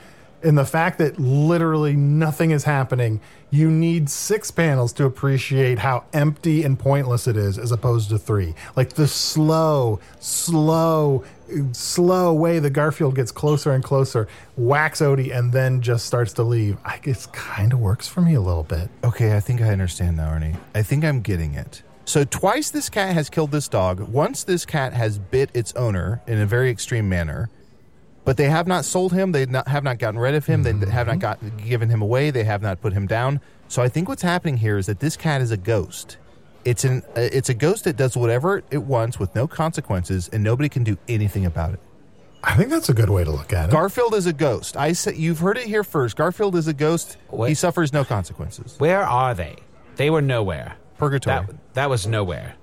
in the fact that literally nothing is happening, you need six panels to appreciate how empty and pointless it is, as opposed to three. Like the slow, slow, slow way the Garfield gets closer and closer, whacks Odie, and then just starts to leave. I guess kind of works for me a little bit. Okay, I think I understand now, Arnie. I think I'm getting it. So, twice this cat has killed this dog. Once this cat has bit its owner in a very extreme manner. But they have not sold him. They not, have not gotten rid of him. They have not got, given him away. They have not put him down. So, I think what's happening here is that this cat is a ghost. It's an uh, it's a ghost that does whatever it wants with no consequences, and nobody can do anything about it. I think that's a good way to look at it. Garfield is a ghost. I say you've heard it here first. Garfield is a ghost. What? He suffers no consequences. Where are they? They were nowhere. Purgatory. That, that was nowhere.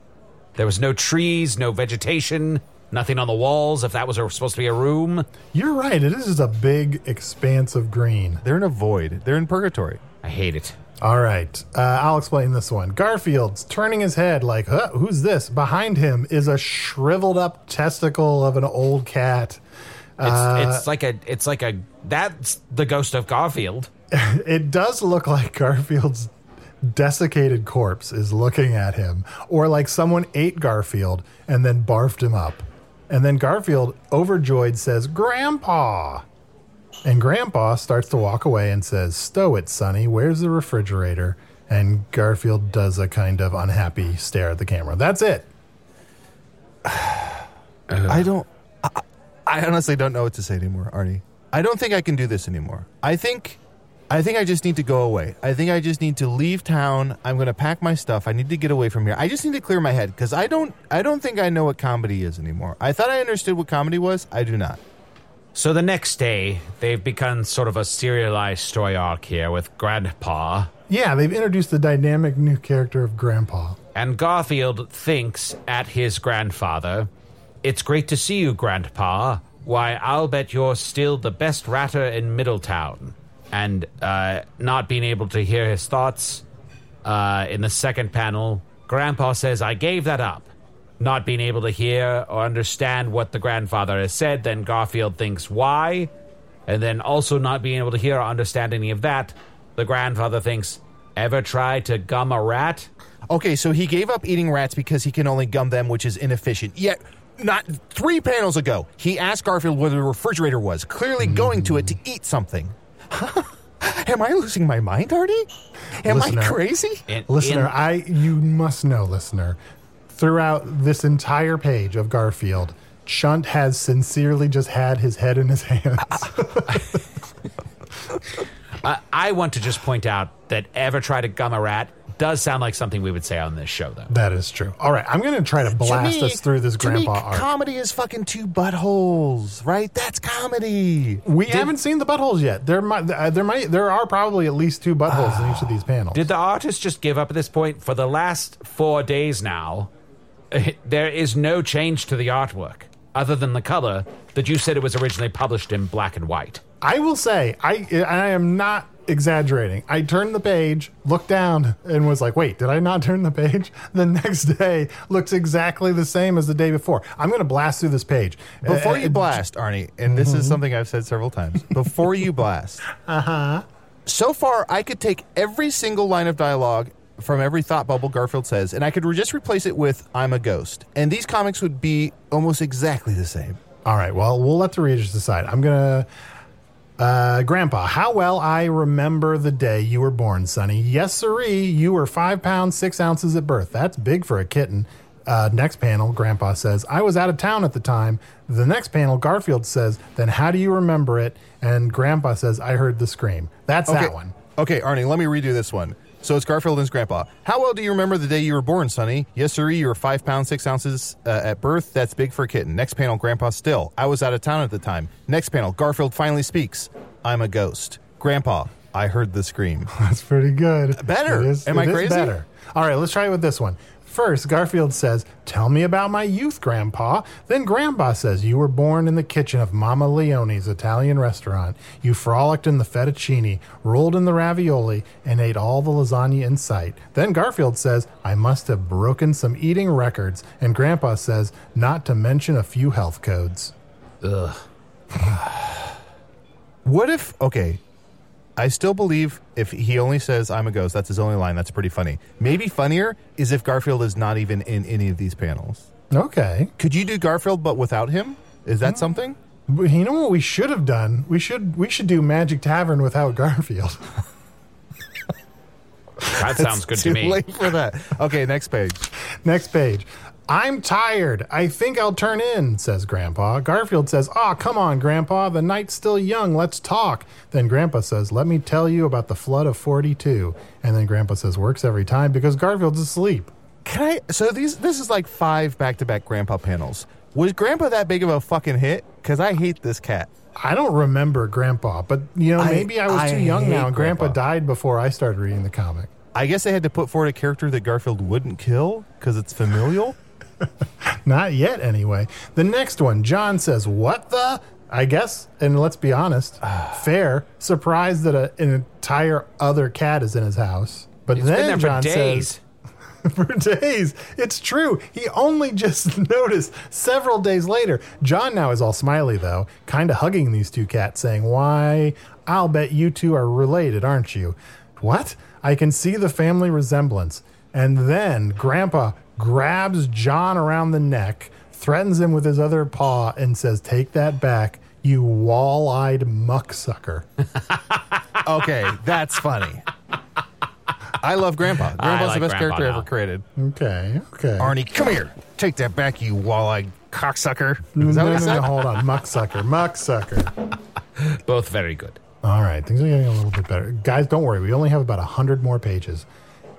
There was no trees, no vegetation, nothing on the walls. If that was supposed to be a room, You're right. It is just a big expanse of green. They're in a void. They're in purgatory. I hate it. All right, uh, I'll explain this one. Garfield's turning his head like, huh, who's this? Behind him is a shriveled up testicle of an old cat. It's, Uh, it's like a, it's like a, that's the ghost of Garfield. [laughs] It does look like Garfield's desiccated corpse is looking at him, or like someone ate Garfield and then barfed him up. And then Garfield, overjoyed, says, Grandpa. And Grandpa starts to walk away and says, Stow it, Sonny. Where's the refrigerator? And Garfield does a kind of unhappy stare at the camera. That's it. [sighs] I don't. I, I honestly don't know what to say anymore, Arnie. I don't think I can do this anymore. I think. I think I just need to go away. I think I just need to leave town. I'm going to pack my stuff. I need to get away from here. I just need to clear my head because I don't. I don't think I know what comedy is anymore. I thought I understood what comedy was. I do not. So the next day, they've begun sort of a serialized story arc here with Grandpa. Yeah, they've introduced the dynamic new character of Grandpa. And Garfield thinks at his grandfather, It's great to see you, Grandpa. Why, I'll bet you're still the best ratter in Middletown. And uh, not being able to hear his thoughts uh, in the second panel, Grandpa says, I gave that up. Not being able to hear or understand what the grandfather has said, then Garfield thinks, Why? And then also not being able to hear or understand any of that, the grandfather thinks, Ever try to gum a rat? Okay, so he gave up eating rats because he can only gum them, which is inefficient. Yet, not three panels ago, he asked Garfield where the refrigerator was, clearly going to it to eat something. [laughs] Am I losing my mind, Artie? Am Listener. I crazy? In- Listener, in- I you must know, listener, throughout this entire page of Garfield, Chunt has sincerely just had his head in his hands. [laughs] [laughs] I, I want to just point out that ever try to gum a rat does sound like something we would say on this show, though. that is true. All right, I'm going to try to blast To me- us through this me, grandpa arc. Comedy is fucking two buttholes, right? That's comedy. we haven't seen the buttholes yet. There might, uh, there might, there are probably at least two buttholes in each of these panels. Did the artist just give up at this point? For the last four days now, [laughs] there is no change to the artwork other than the color that you said it was originally published in black and white. I will say, I, I am not exaggerating. I turned the page, looked down, and was like, "Wait, did I not turn the page?" [laughs] The next day looks exactly the same as the day before. I'm going to blast through this page Before Uh, you blast, Arnie, and this is something I've said several times. [laughs] Before you blast, uh huh. So far, I could take every single line of dialogue from every thought bubble Garfield says, and I could just replace it with "I'm a ghost," and these comics would be almost exactly the same. All right. Well, we'll let the readers decide. I'm gonna. Uh, Grandpa, how well I remember the day you were born, Sonny. Yes, siree, you were five pounds six ounces at birth. That's big for a kitten. Uh, next panel, Grandpa says, I was out of town at the time. The next panel, Garfield says, Then how do you remember it? And Grandpa says, I heard the scream. That's Okay. that one. Okay, Arnie, let me redo this one. So it's Garfield and his grandpa. How well do you remember the day you were born, Sonny? Yes, sir. You were five pounds six ounces uh, at birth. That's big for a kitten. Next panel, Grandpa still. I was out of town at the time. Next panel, Garfield finally speaks. I'm a ghost. Grandpa, I heard the scream. [laughs] That's pretty good. Better. It is, Am it I is crazy? better. All right, let's try it with this one. First, Garfield says, Tell me about my youth, Grandpa. Then Grandpa says, You were born in the kitchen of Mama Leone's Italian restaurant. You frolicked in the fettuccine, rolled in the ravioli, and ate all the lasagna in sight. Then Garfield says, I must have broken some eating records. And Grandpa says, Not to mention a few health codes. Ugh. [sighs] What if, okay, I still believe if he only says I'm a ghost, that's his only line. That's pretty funny. Maybe funnier is if Garfield is not even in any of these panels. Okay. Could you do Garfield but without him? Is that mm. something? You know what we should have done? We should we should do Magic Tavern without Garfield. [laughs] That sounds good to Too me. late for that. Okay, next page. Next page. I'm tired. I think I'll turn in, says Grandpa. Garfield says, Aw, come on, Grandpa. The night's still young. Let's talk. Then Grandpa says, Let me tell you about the flood of 42. And then Grandpa says, Works every time because Garfield's asleep. Can I? So these this is like five back to back Grandpa panels. Was Grandpa that big of a fucking hit? Because I hate this cat. I don't remember Grandpa, but you know, I- maybe I was I too young now, and Grandpa Grandpa. died before I started reading the comic. I guess they had to put forward a character that Garfield wouldn't kill because it's familial. [laughs] Not yet, anyway. The next one, John says, What the? I guess, and let's be honest, [sighs] fair, surprised that a, an entire other cat is in his house. But It's then been there for John days. says, [laughs] for days. It's true. He only just [laughs] noticed several days later. John now is all smiley, though, kind of hugging these two cats, saying, Why, I'll bet you two are related, aren't you? What? I can see the family resemblance. And then Grandpa grabs John around the neck, threatens him with his other paw, and says, Take that back, you wall eyed mucksucker. [laughs] Okay, that's funny. I love Grandpa. Grandpa's like the best Grandpa character now. ever created. Okay, okay. Arnie, come here. Take that back, you wall-eyed cocksucker. no, Is that no, what he no, said? hold on. Mucksucker, mucksucker. Both very good. All right, things are getting a little bit better. Guys, don't worry. We only have about 100 more pages.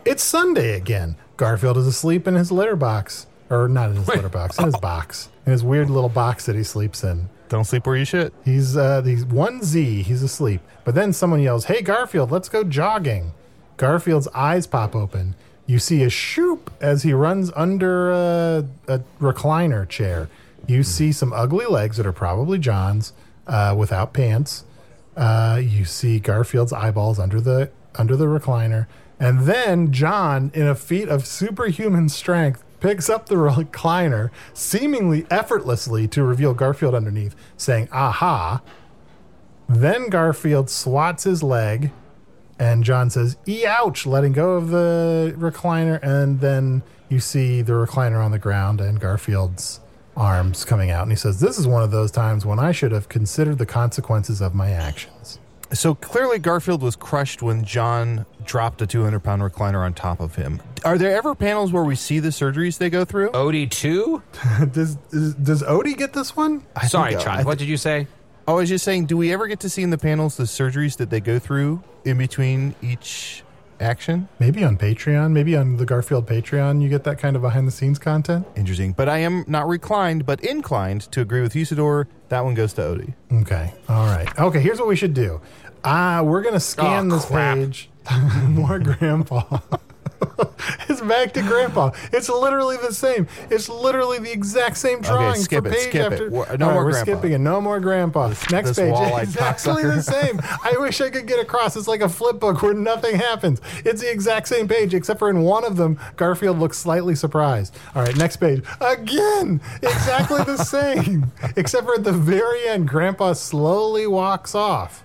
It's Sunday again. Garfield is asleep in his litter box. Or not in his litter box, in his box. In his weird little box that he sleeps in. Don't sleep where you shit. He's uh he's one Z, he's asleep. But then someone yells, Hey Garfield, let's go jogging. Garfield's eyes pop open. You see a shoop as he runs under a, a recliner chair. You see some ugly legs that are probably John's, uh, without pants. Uh, you see Garfield's eyeballs under the under the recliner, and then John, in a feat of superhuman strength, picks up the [laughs] recliner, seemingly effortlessly, to reveal Garfield underneath, saying "Aha!" Then Garfield swats his leg, and John says "E ouch," letting go of the recliner, and then you see the recliner on the ground and Garfield's arms coming out, and he says, "This is one of those times when I should have considered the consequences of my actions." So clearly, Garfield was crushed when John dropped a 200 pound recliner on top of him. Are there ever panels where we see the surgeries they go through? Odie 2? [laughs] does, does does Odie get this one? I Sorry, think- Tron. I what thi- did you say? I was just saying, do we ever get to see in the panels the surgeries that they go through in between each action? Maybe on Patreon, maybe on the Garfield Patreon, you get that kind of behind the scenes content. Interesting. But I am not reclined, but inclined to agree with Usidore. That one goes to Odie. Okay. All right. Okay. Here's what we should do. Uh, we're gonna scan Oh, this crap. page. [laughs] More grandpa. [laughs] it's back to grandpa. It's literally the same. It's literally the exact same drawing skip for it, page skip it. after. We're- no All more we're grandpa. skipping it. No more grandpa. Next this page. Exactly cocksucker. the [laughs] same. I wish I could get across. It's like a flip book where nothing happens. It's the exact same page, except for in one of them, Garfield looks slightly surprised. All right, next page. Again, exactly the [laughs] same, except for at the very end, Grandpa slowly walks off.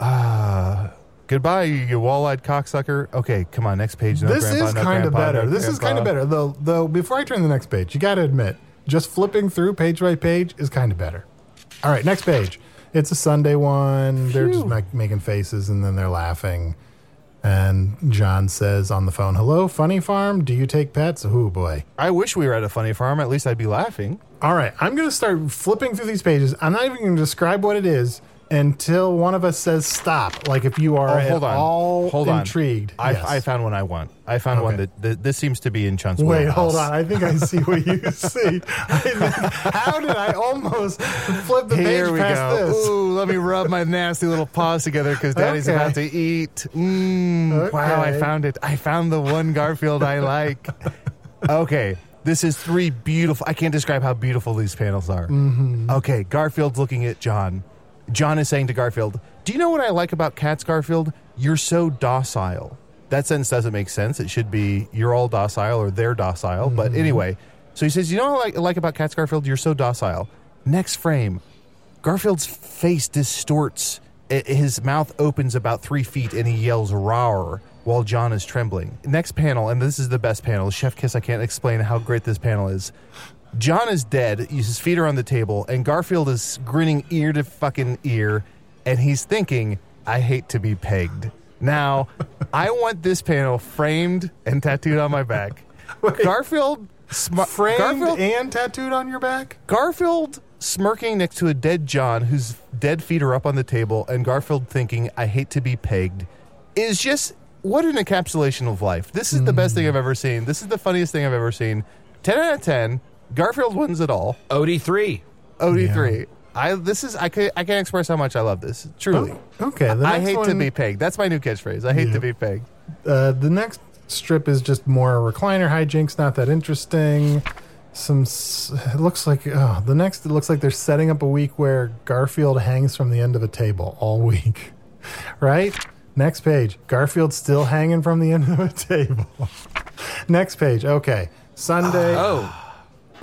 Uh, Goodbye, you, you wall-eyed cocksucker. Okay, come on, next page. No this grandpa, is no kind of grandpa, better. no this is kind of better, though. Though before I turn to the next page, you got to admit, just flipping through page by page is kind of better. All right, next page. It's a Sunday one. They're just ma- making faces and then they're laughing. And John says on the phone, "Hello, Funny Farm. Do you take pets? Oh boy." I wish we were at a funny farm. At least I'd be laughing. All right, I'm going to start flipping through these pages. I'm not even going to describe what it is until one of us says stop. Like if you are Oh, hold on. all hold on. intrigued. I, Yes. I found one I want. I found one that, that this seems to be in Chunt's Wait, wheelhouse. hold on. I think I see what you [laughs] see. How did I almost flip the Here page we past go. this? Ooh, let me rub my nasty little paws together because Daddy's Okay. about to eat. Mm, Wow, I found it. I found the one Garfield I like. Okay, this is three beautiful. I can't describe how beautiful these panels are. Mm-hmm. Okay, Garfield's looking at John. John is saying to Garfield, "Do you know what I like about cats, Garfield? You're so docile." That sentence doesn't make sense. It should be you're all docile or they're docile. Mm-hmm. But anyway, so he says, "You know what I like, like about cats, Garfield? You're so docile." Next frame, Garfield's face distorts. His mouth opens about three feet and he yells "rawr" while John is trembling. Next panel, and this is the best panel. Chef Kiss, I can't explain how great this panel is. John is dead. His feet are on the table, and Garfield is grinning ear to fucking ear, and he's thinking, "I hate to be pegged." Now, [laughs] I want this panel framed and tattooed on my back. Garfield, sm- Framed Garfield, and tattooed on your back? Garfield smirking next to a dead John whose dead feet are up on the table, and Garfield thinking, I hate to be pegged, is just what an encapsulation of life. This is the best thing hmm. I've ever seen. This is the funniest thing I've ever seen. 10 out of 10. Garfield wins it all. Odie three. OD3. I this is I can I can't express how much I love this. Truly. Okay, the I next hate to one- be pegged. That's my new catchphrase. I hate Yeah. to be pegged. Uh, the next strip is just more recliner hijinks, not that interesting. some. s- It looks like oh, the next. It looks like they're setting up a week where Garfield hangs from the end of a table all week, [laughs] right? Next page. Garfield still hanging from the end of a [laughs] table. next page. Okay, Sunday. Oh,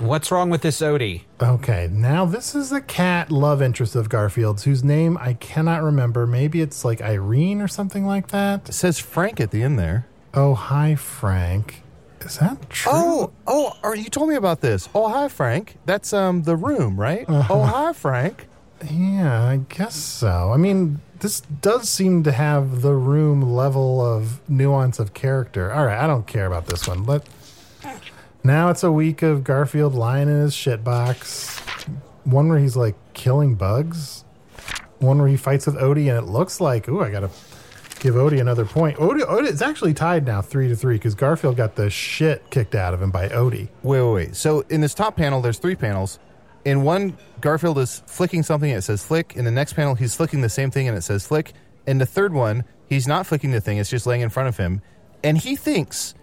what's wrong with this Odie? Okay, now this is the cat love interest of Garfield's, whose name I cannot remember. Maybe it's like Irene or something like that. It says Frank at the end there. Oh, hi, Frank. Is that true? Oh, oh, or you told me about this. Oh, hi, Frank. That's um the room, right? Oh, hi, Frank. yeah, I guess so. I mean, this does seem to have the room level of nuance of character. All right, I don't care about this one. Let now it's a week of Garfield lying in his shit box. One where he's like killing bugs. One where he fights with Odie, and it looks like, ooh, I gotta give Odie another point. Odie, Odie it's actually tied now, three to three, because Garfield got the shit kicked out of him by Odie. Wait, wait, wait. So in this top panel, there's three panels. In one, Garfield is flicking something and it says flick. In the next panel, he's flicking the same thing and it says flick. In the third one, he's not flicking the thing, it's just laying in front of him. And he thinks,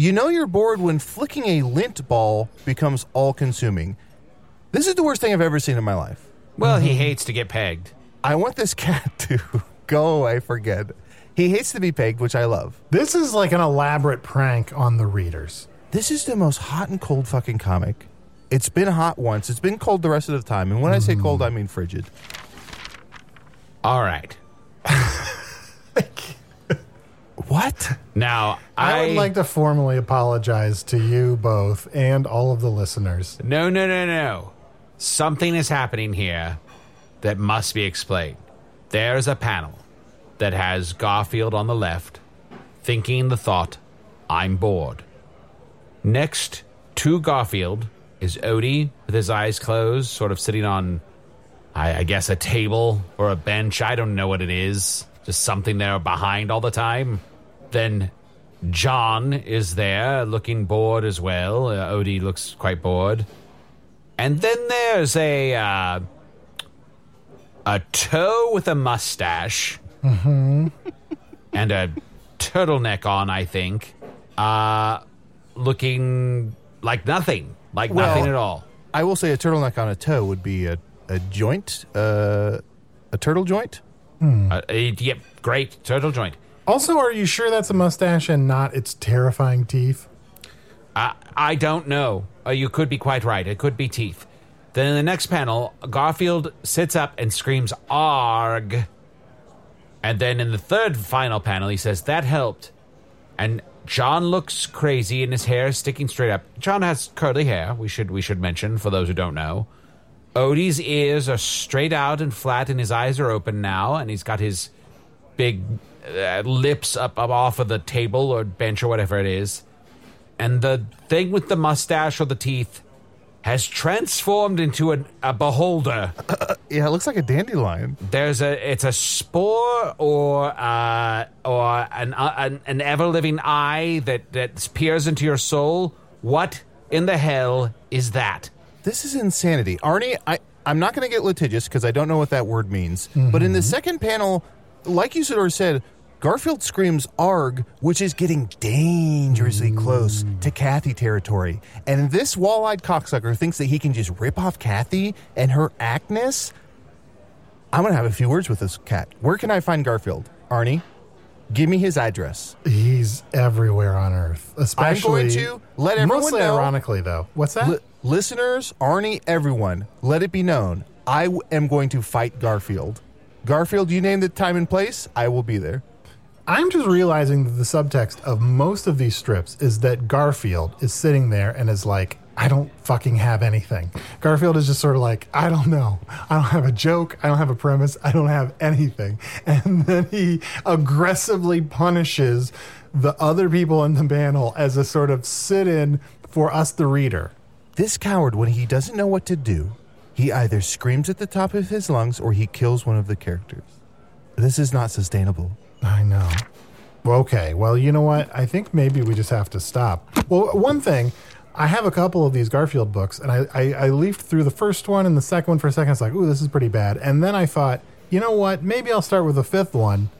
you know, you're bored when flicking a lint ball becomes all consuming. This is the worst thing I've ever seen in my life. Well, he hates to get pegged. I want this cat [laughs] to go away, forget. He hates to be pegged, which I love. This is like an elaborate prank on the readers. This is the most hot and cold fucking comic. It's been hot once. It's been cold the rest of the time. And when I say mm. cold, I mean frigid. All right. [laughs] What? Now, I, I, would like to formally apologize to you both and all of the listeners. No, no, no, no. Something is happening here that must be explained. There's a panel that has Garfield on the left, thinking the thought, I'm bored. Next to Garfield is Odie with his eyes closed, sort of sitting on, I, I guess, a table or a bench. I don't know what it is. Just something there behind all the time. Then John is there, looking bored as well. Uh, Odie looks quite bored. And then there's a uh, a toe with a mustache and a turtleneck on. I think, uh, looking like nothing, like Well- nothing at all. I will say a turtleneck on a toe would be a, a joint, uh, a turtle joint. Uh, yep, great turtle joint. Also, are you sure that's a mustache and not its terrifying teeth? I, I don't know. Uh, you could be quite right. It could be teeth. Then in the next panel, Garfield sits up and screams, Arg. And then in the third final panel, he says, That helped. And John looks crazy and his hair is sticking straight up. John has curly hair, we should we should mention for those who don't know. Odie's ears are straight out and flat, and his eyes are open now, and he's got his big uh, lips up, up off of the table or bench or whatever it is and the thing with the mustache or the teeth has transformed into an, a beholder. Yeah, it looks like a dandelion. There's a it's a spore or uh, or an, uh, an an ever living eye that that peers into your soul. What in the hell is that? This is insanity. Arnie, I, I'm not going to get litigious because I don't know what that word means. But in the second panel, like Usidore said, Garfield screams arg, which is getting dangerously close to mm. Cathy territory. And this wall eyed cocksucker thinks that he can just rip off Cathy and her actness. I'm going to have a few words with this cat. Where can I find Garfield? Arnie, give me his address. He's everywhere on Earth. Especially, I'm going to let everyone mostly know- ironically, though. What's that? Li- listeners, Arnie, everyone, let it be known. I w- am going to fight Garfield. Garfield, you name the time and place, I will be there. I'm just realizing that the subtext of most of these strips is that Garfield is sitting there and is like, I don't fucking have anything. Garfield is just sort of like, I don't know. I don't have a joke. I don't have a premise. I don't have anything. [laughs] And then he aggressively punishes the other people in the panel as a sort of sit in for us, the reader. This coward, when he doesn't know what to do, he either screams at the top of his lungs or he kills one of the characters. This is not sustainable. I know. Okay, well, you know what? I think maybe we just have to stop. Well, one thing, I have a couple of these Garfield books, and I, I, I leafed through the first one and the second one for a second. It's like, ooh, this is pretty bad. And then I thought, you know what? Maybe I'll start with the fifth one.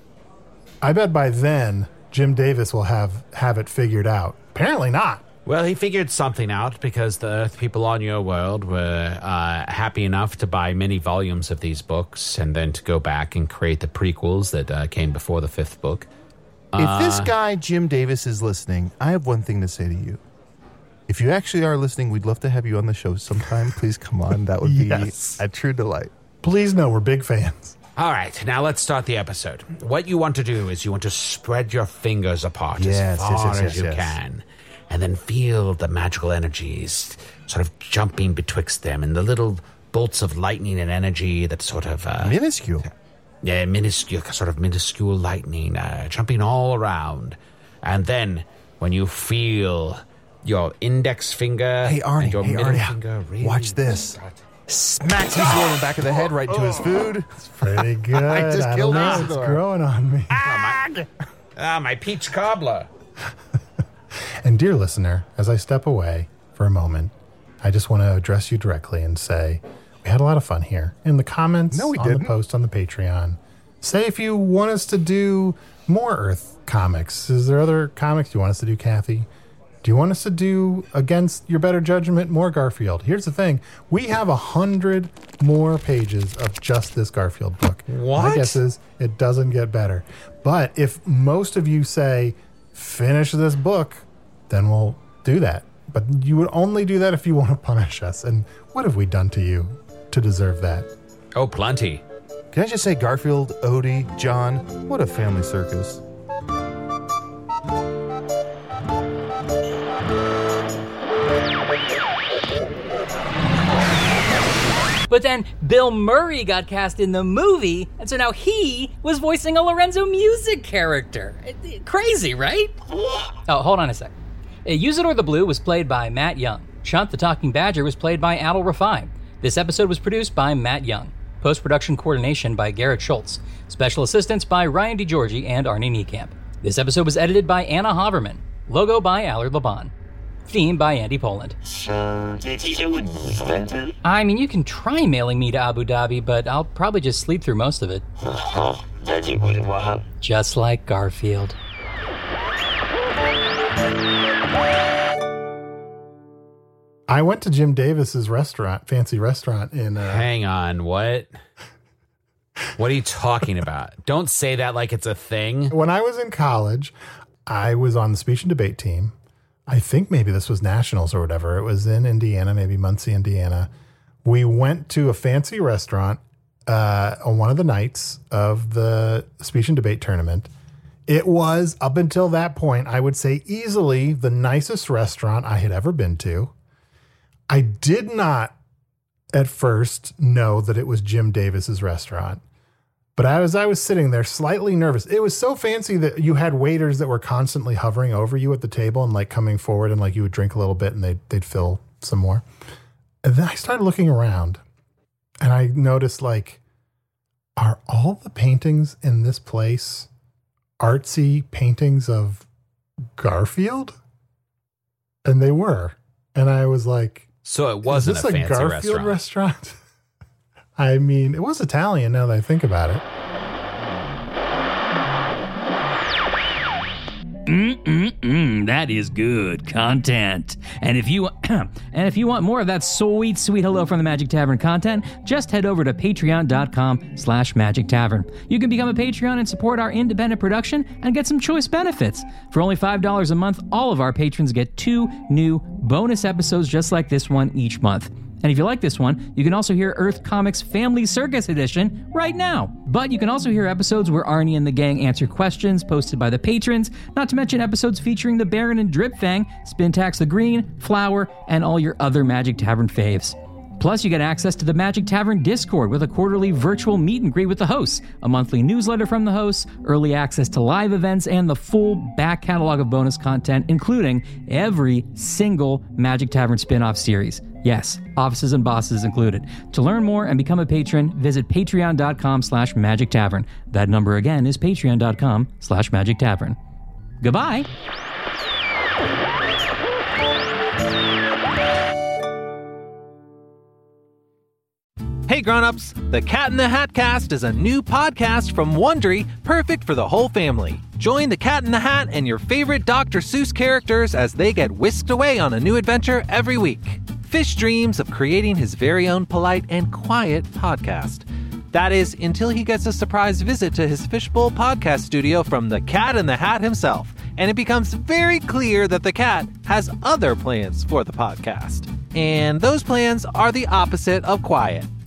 I bet by then Jim Davis will have have it figured out. Apparently not. Well, he figured something out because the Earth people on your world were uh, happy enough to buy many volumes of these books and then to go back and create the prequels that uh, came before the fifth book. if this guy, Jim Davis, is listening, I have one thing to say to you. If you actually are listening, we'd love to have you on the show sometime. Please come on. That would be [laughs] Yes. a true delight. Please know we're big fans. All right, now let's start the episode. What you want to do is you want to spread your fingers apart Yes, as yes, far yes, as yes, you yes. can, and then feel the magical energies sort of jumping betwixt them and the little bolts of lightning and energy that sort of uh, Minuscule. yeah, minuscule, sort of minuscule lightning uh, jumping all around. And then when you feel your index finger Hey, Arnie. and your Hey, middle Arnie. finger really Watch this. start- Smacks Usidore in the back of the head right to his food. It's pretty [laughs] good. I just don't killed know. Usidore. It's growing on me. Ah, my peach cobbler. And dear listener, as I step away for a moment, I just want to address you directly and say we had a lot of fun here. In the comments No, we on didn't. the post on the Patreon, say if you want us to do more Earth comics. Is there other comics you want us to do, Cathy? Do you want us to do against your better judgment more Garfield? Here's the thing: we have a hundred more pages of just this Garfield book. My guess is it doesn't get better. But if most of you say finish this book, then we'll do that. But you would only do that if you want to punish us. And what have we done to you to deserve that? Oh, plenty. Can I just say, Garfield, Odie, John, what a family circus. But then Bill Murray got cast in the movie, and so now he was voicing a Lorenzo Music character. It- it- Crazy, right? Oh, hold on a sec. Usidore the Blue was played by Matt Young. Chunt the Talking Badger was played by Adal Rifai. This episode was produced by Matt Young. Post production coordination by Garrett Schultz. Special assistance by Ryan DiGiorgi and Arnie Niekamp. This episode was edited by Anna Havermann. Logo by Allard Laban. Theme by Andy Poland. I mean, you can try mailing me to Abu Dhabi, but I'll probably just sleep through most of it. [laughs] Just like Garfield. I went to Jim Davis's restaurant, fancy restaurant in uh, Hang on, what? What are you talking [laughs] about? Don't say that like it's a thing. when I was in college, I was on the speech and debate team. I think maybe this was nationals or whatever. It was in Indiana, maybe Muncie, Indiana. We went to a fancy restaurant uh, on one of the nights of the speech and debate tournament. It was up until that point, I would say easily the nicest restaurant I had ever been to. I did not at first know that it was Jim Davis's restaurant. But as I was sitting there, slightly nervous, it was so fancy that you had waiters that were constantly hovering over you at the table and like coming forward and like you would drink a little bit and they'd, they'd fill some more. And then I started looking around and I noticed like, are all the paintings in this place artsy paintings of Garfield? And they were. And I was like, So it wasn't a this a, Garfield restaurant. restaurant? [laughs] I mean, it was Italian now that I think about it. Mm, that is good content. And if you [clears throat] and if you want more of that sweet, sweet hello from the Magic Tavern content, just head over to patreon.com slash magic tavern. You can become a Patreon and support our independent production and get some choice benefits. For only $5 a month, all of our patrons get two new bonus episodes just like this one each month. And if you like this one, you can also hear Earth Comics Family Circus Edition right now. But you can also hear episodes where Arnie and the gang answer questions posted by the patrons, not to mention episodes featuring the Baron and Dripfang, Spintax the Green, Flower, and all your other Magic Tavern faves. Plus, you get access to the Magic Tavern Discord with a quarterly virtual meet and greet with the hosts, a monthly newsletter from the hosts, early access to live events, and the full back catalog of bonus content, including every single Magic Tavern spin off series. Yes, offices and bosses included. To learn more and become a patron, visit patreon.com slash magic tavern. That number again is patreon.com slash magic tavern. Goodbye. Hey grown-ups, The Cat in the Hat Cast is a new podcast from Wondery, perfect for the whole family. Join the Cat in the Hat and your favorite Dr. Seuss characters as they get whisked away on a new adventure every week. Fish dreams of creating his very own polite and quiet podcast. That is, until he gets a surprise visit to his Fishbowl podcast studio from the Cat in the Hat himself, and it becomes very clear that the cat has other plans for the podcast. And those plans are the opposite of quiet.